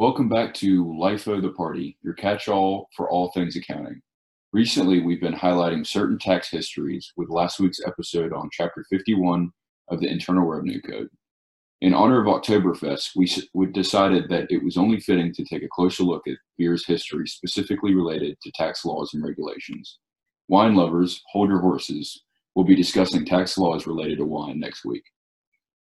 Welcome back to LIFO the Party, your catch all for all things accounting. Recently, we've been highlighting certain tax histories with last week's episode on Chapter 51 of the Internal Revenue Code. In honor of Oktoberfest, we, we decided that it was only fitting to take a closer look at beer's history specifically related to tax laws and regulations. Wine lovers, hold your horses. We'll be discussing tax laws related to wine next week.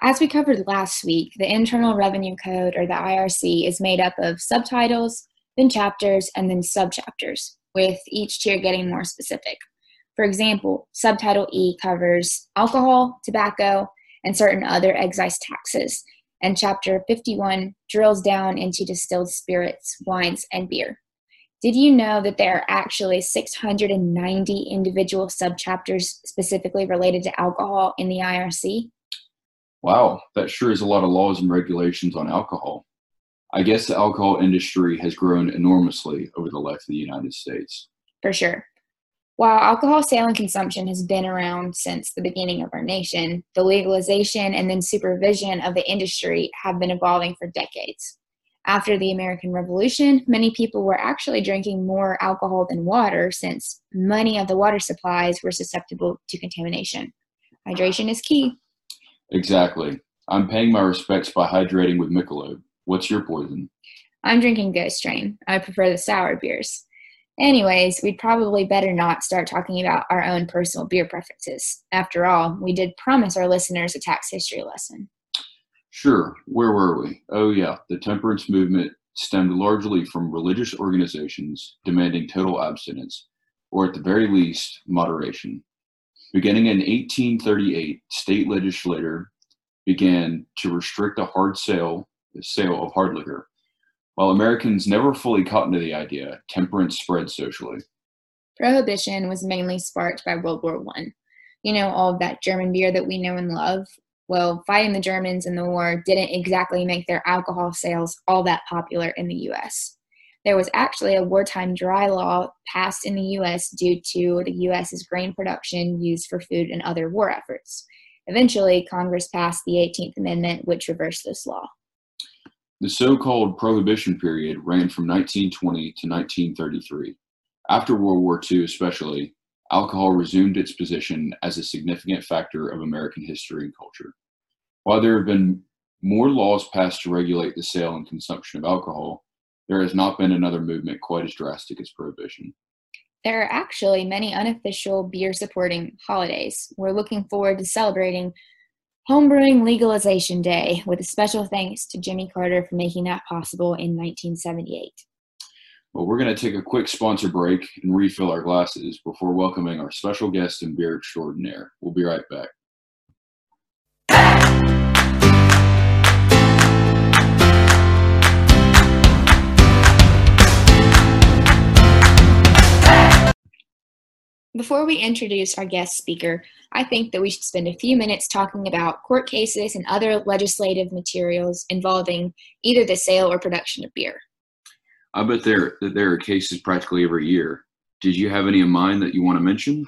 As we covered last week, the Internal Revenue Code, or the IRC, is made up of subtitles, then chapters, and then subchapters, with each tier getting more specific. For example, Subtitle E covers alcohol, tobacco, and certain other excise taxes, and Chapter 51 drills down into distilled spirits, wines, and beer. Did you know that there are actually 690 individual subchapters specifically related to alcohol in the IRC? Wow, that sure is a lot of laws and regulations on alcohol. I guess the alcohol industry has grown enormously over the life of the United States. For sure. While alcohol sale and consumption has been around since the beginning of our nation, the legalization and then supervision of the industry have been evolving for decades. After the American Revolution, many people were actually drinking more alcohol than water since many of the water supplies were susceptible to contamination. Hydration is key. Exactly. I'm paying my respects by hydrating with Michelob. What's your poison? I'm drinking Ghost Train. I prefer the sour beers. Anyways, we'd probably better not start talking about our own personal beer preferences. After all, we did promise our listeners a tax history lesson. Sure. Where were we? Oh, yeah. The temperance movement stemmed largely from religious organizations demanding total abstinence, or at the very least, moderation. Beginning in 1838, state legislature began to restrict the hard sale, the sale of hard liquor. While Americans never fully caught into the idea, temperance spread socially. Prohibition was mainly sparked by World War One. You know, all of that German beer that we know and love. Well, fighting the Germans in the war didn't exactly make their alcohol sales all that popular in the US there was actually a wartime dry law passed in the US due to the US's grain production used for food and other war efforts. Eventually, Congress passed the 18th Amendment, which reversed this law. The so called Prohibition period ran from 1920 to 1933. After World War II, especially, alcohol resumed its position as a significant factor of American history and culture. While there have been more laws passed to regulate the sale and consumption of alcohol, there has not been another movement quite as drastic as prohibition. There are actually many unofficial beer supporting holidays. We're looking forward to celebrating Homebrewing Legalization Day with a special thanks to Jimmy Carter for making that possible in 1978. Well, we're going to take a quick sponsor break and refill our glasses before welcoming our special guest and beer extraordinaire. We'll be right back. Before we introduce our guest speaker, I think that we should spend a few minutes talking about court cases and other legislative materials involving either the sale or production of beer. I bet there that there are cases practically every year. Did you have any in mind that you want to mention?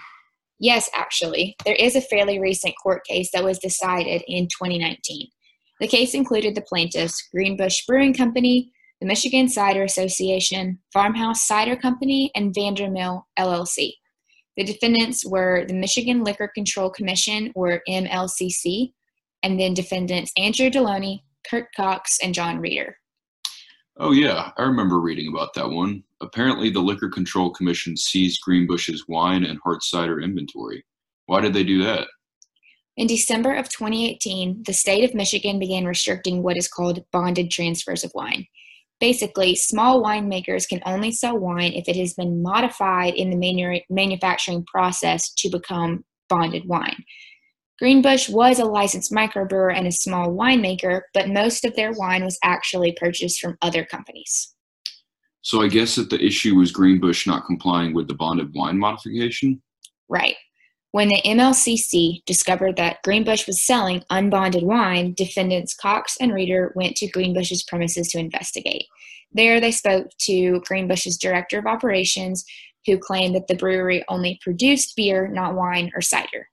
Yes, actually. There is a fairly recent court case that was decided in 2019. The case included the plaintiffs Greenbush Brewing Company, the Michigan Cider Association, Farmhouse Cider Company, and Vandermill LLC. The defendants were the Michigan Liquor Control Commission, or MLCC, and then defendants Andrew Deloney, Kurt Cox, and John Reeder. Oh, yeah, I remember reading about that one. Apparently, the Liquor Control Commission seized Greenbush's wine and hard cider inventory. Why did they do that? In December of 2018, the state of Michigan began restricting what is called bonded transfers of wine. Basically, small winemakers can only sell wine if it has been modified in the manu- manufacturing process to become bonded wine. Greenbush was a licensed microbrewer and a small winemaker, but most of their wine was actually purchased from other companies. So I guess that the issue was Greenbush not complying with the bonded wine modification? Right. When the MLCC discovered that Greenbush was selling unbonded wine, defendants Cox and Reeder went to Greenbush's premises to investigate. There, they spoke to Greenbush's director of operations, who claimed that the brewery only produced beer, not wine or cider.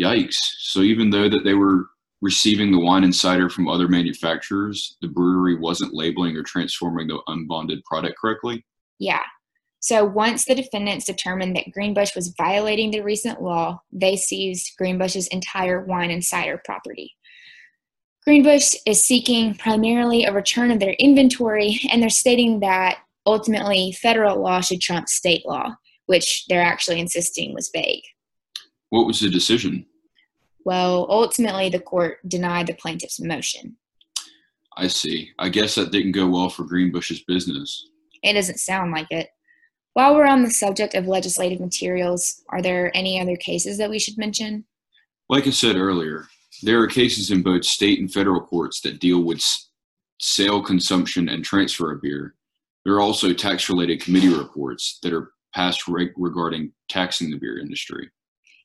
Yikes! So even though that they were receiving the wine and cider from other manufacturers, the brewery wasn't labeling or transforming the unbonded product correctly? Yeah. So once the defendants determined that Greenbush was violating the recent law, they seized Greenbush's entire wine and cider property. Greenbush is seeking primarily a return of their inventory, and they're stating that ultimately federal law should trump state law, which they're actually insisting was vague. What was the decision? Well, ultimately, the court denied the plaintiff's motion. I see. I guess that didn't go well for Greenbush's business. It doesn't sound like it. While we're on the subject of legislative materials, are there any other cases that we should mention? Like I said earlier, there are cases in both state and federal courts that deal with sale, consumption, and transfer of beer. There are also tax related committee reports that are passed regarding taxing the beer industry.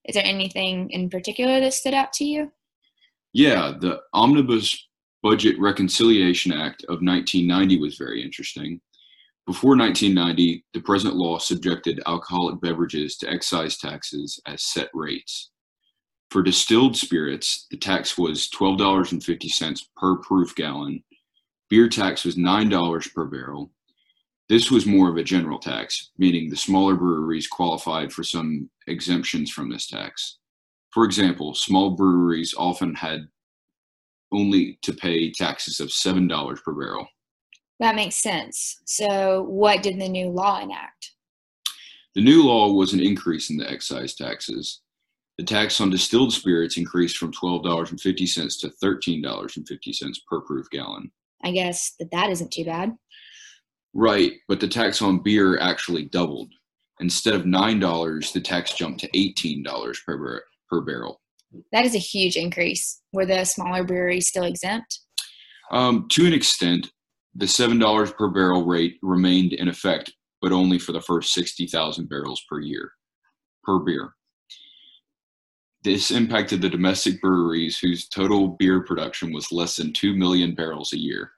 Is there anything in particular that stood out to you? Yeah, the Omnibus Budget Reconciliation Act of 1990 was very interesting. Before 1990, the present law subjected alcoholic beverages to excise taxes as set rates. For distilled spirits, the tax was $12.50 per proof gallon. Beer tax was $9 per barrel. This was more of a general tax, meaning the smaller breweries qualified for some exemptions from this tax. For example, small breweries often had only to pay taxes of $7 per barrel. That makes sense. So, what did the new law enact? The new law was an increase in the excise taxes. The tax on distilled spirits increased from $12.50 to $13.50 per proof gallon. I guess that that isn't too bad. Right, but the tax on beer actually doubled. Instead of $9, the tax jumped to $18 per, bar- per barrel. That is a huge increase. Were the smaller breweries still exempt? Um, to an extent, the $7 per barrel rate remained in effect, but only for the first 60,000 barrels per year, per beer. This impacted the domestic breweries whose total beer production was less than 2 million barrels a year.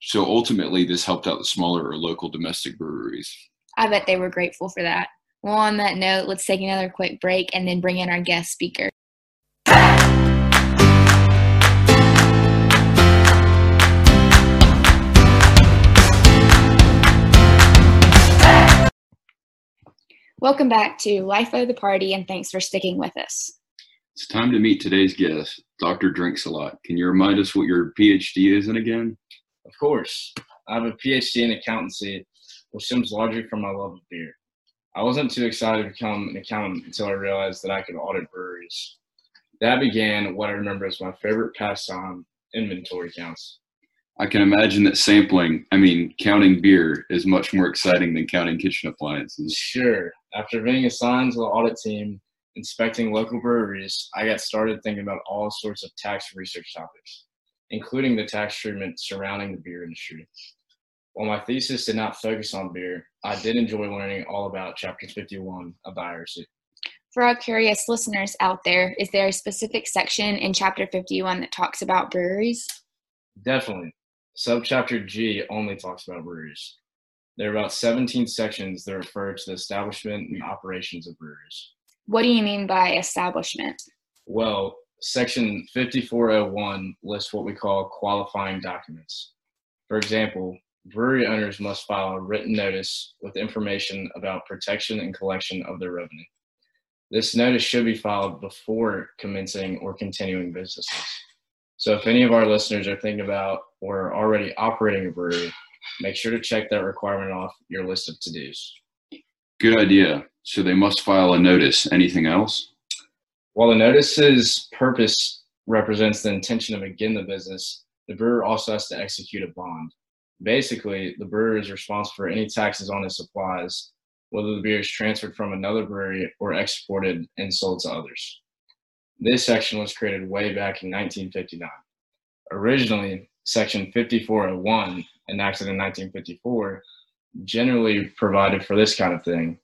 So ultimately, this helped out the smaller or local domestic breweries. I bet they were grateful for that. Well, on that note, let's take another quick break and then bring in our guest speaker. Welcome back to Life of the Party, and thanks for sticking with us. It's time to meet today's guest, Dr. Drinks a Lot. Can you remind us what your PhD is in again? Of course. I have a PhD in accountancy, which stems largely from my love of beer. I wasn't too excited to become an accountant until I realized that I could audit breweries. That began what I remember as my favorite pastime, inventory counts. I can imagine that sampling, I mean, counting beer is much more exciting than counting kitchen appliances. Sure. After being assigned to the audit team, inspecting local breweries, I got started thinking about all sorts of tax research topics including the tax treatment surrounding the beer industry. While my thesis did not focus on beer, I did enjoy learning all about Chapter 51 of the IRC. For our curious listeners out there, is there a specific section in Chapter 51 that talks about breweries? Definitely. Subchapter G only talks about breweries. There are about 17 sections that refer to the establishment and operations of breweries. What do you mean by establishment? Well, Section 5401 lists what we call qualifying documents. For example, brewery owners must file a written notice with information about protection and collection of their revenue. This notice should be filed before commencing or continuing businesses. So if any of our listeners are thinking about or are already operating a brewery, make sure to check that requirement off your list of to-dos. Good idea. So they must file a notice. Anything else? While the notice's purpose represents the intention of begin the business, the brewer also has to execute a bond. Basically, the brewer is responsible for any taxes on his supplies, whether the beer is transferred from another brewery or exported and sold to others. This section was created way back in 1959. Originally, Section 5401, enacted in 1954, generally provided for this kind of thing,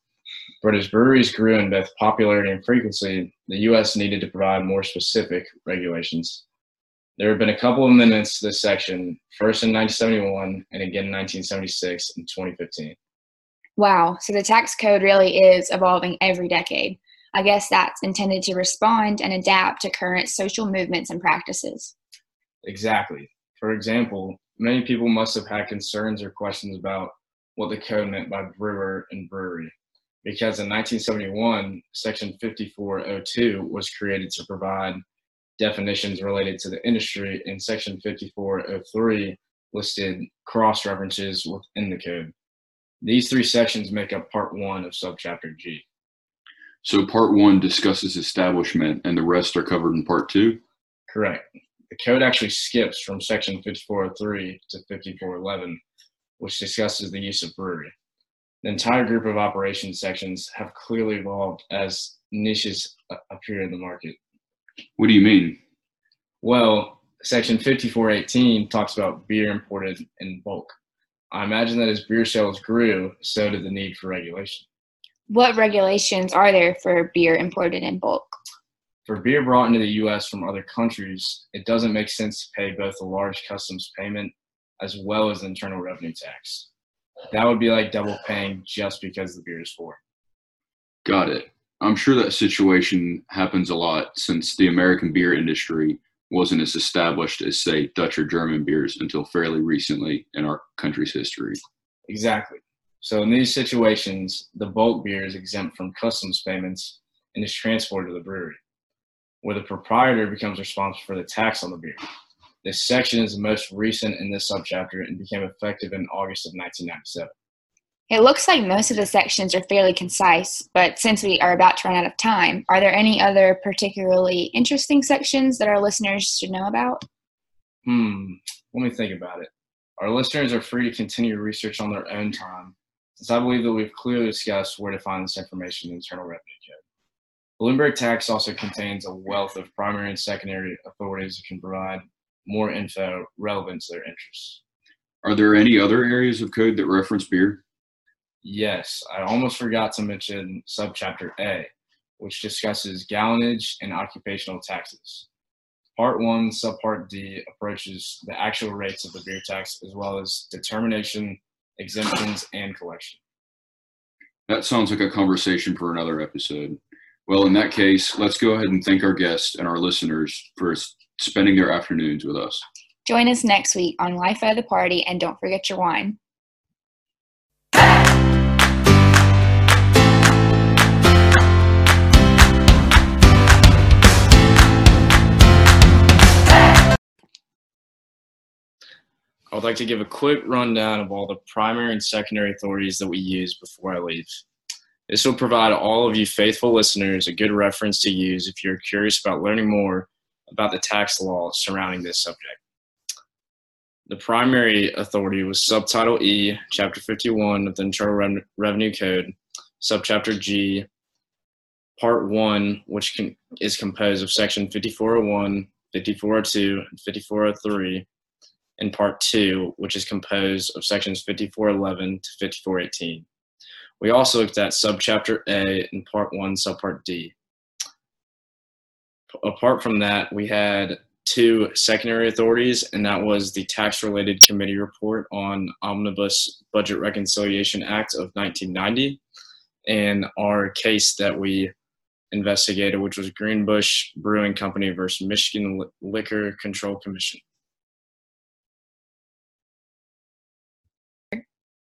but as breweries grew in both popularity and frequency, the U.S. needed to provide more specific regulations. There have been a couple of amendments to this section, first in 1971 and again in 1976 and 2015. Wow, so the tax code really is evolving every decade. I guess that's intended to respond and adapt to current social movements and practices. Exactly. For example, many people must have had concerns or questions about what the code meant by brewer and brewery, because in 1971, Section 5402 was created to provide definitions related to the industry, and Section 5403 listed cross references within the code. These three sections make up part one of subchapter G. So part one discusses establishment and the rest are covered in part two? Correct. The code actually skips from section 5403 to 5411, which discusses the use of brewery. The entire group of operation sections have clearly evolved as niches uh, appear in the market. What do you mean? Well, section 5418 talks about beer imported in bulk. I imagine that as beer sales grew, so did the need for regulation. What regulations are there for beer imported in bulk? For beer brought into the U.S. from other countries, it doesn't make sense to pay both a large customs payment as well as the internal revenue tax. That would be like double paying just because the beer is foreign. Got it. I'm sure that situation happens a lot since the American beer industry wasn't as established as, say, Dutch or German beers until fairly recently in our country's history. Exactly. So, in these situations, the bulk beer is exempt from customs payments and is transported to the brewery, where the proprietor becomes responsible for the tax on the beer. This section is the most recent in this subchapter and became effective in August of 1997. It looks like most of the sections are fairly concise, but since we are about to run out of time, are there any other particularly interesting sections that our listeners should know about? Hmm, let me think about it. Our listeners are free to continue research on their own time, since I believe that we've clearly discussed where to find this information in Internal Revenue. Bloomberg Tax also contains a wealth of primary and secondary authorities that can provide more info relevant to their interests. Are there any other areas of code that reference beer? Yes, I almost forgot to mention subchapter A, which discusses gallonage and occupational taxes. Part 1, subpart D approaches the actual rates of the beer tax as well as determination, exemptions, and collection. That sounds like a conversation for another episode. Well, in that case, let's go ahead and thank our guests and our listeners for spending their afternoons with us. Join us next week on Life of the Party and don't forget your wine. I would like to give a quick rundown of all the primary and secondary authorities that we use before I leave. This will provide all of you faithful listeners a good reference to use if you're curious about learning more about the tax law surrounding this subject. The primary authority was Subtitle E, Chapter 51 of the Internal Revenue Code, Subchapter G, Part 1, which can, is composed of Section 5401, 5402, and 5403 and Part 2, which is composed of sections 5411 to 5418. We also looked at Subchapter A in Part 1, Subpart D. Apart from that, we had two secondary authorities, and that was the Tax Related Committee Report on Omnibus Budget Reconciliation Act of 1990 and our case that we investigated, which was Greenbush Brewing Company versus Michigan Liquor Control Commission.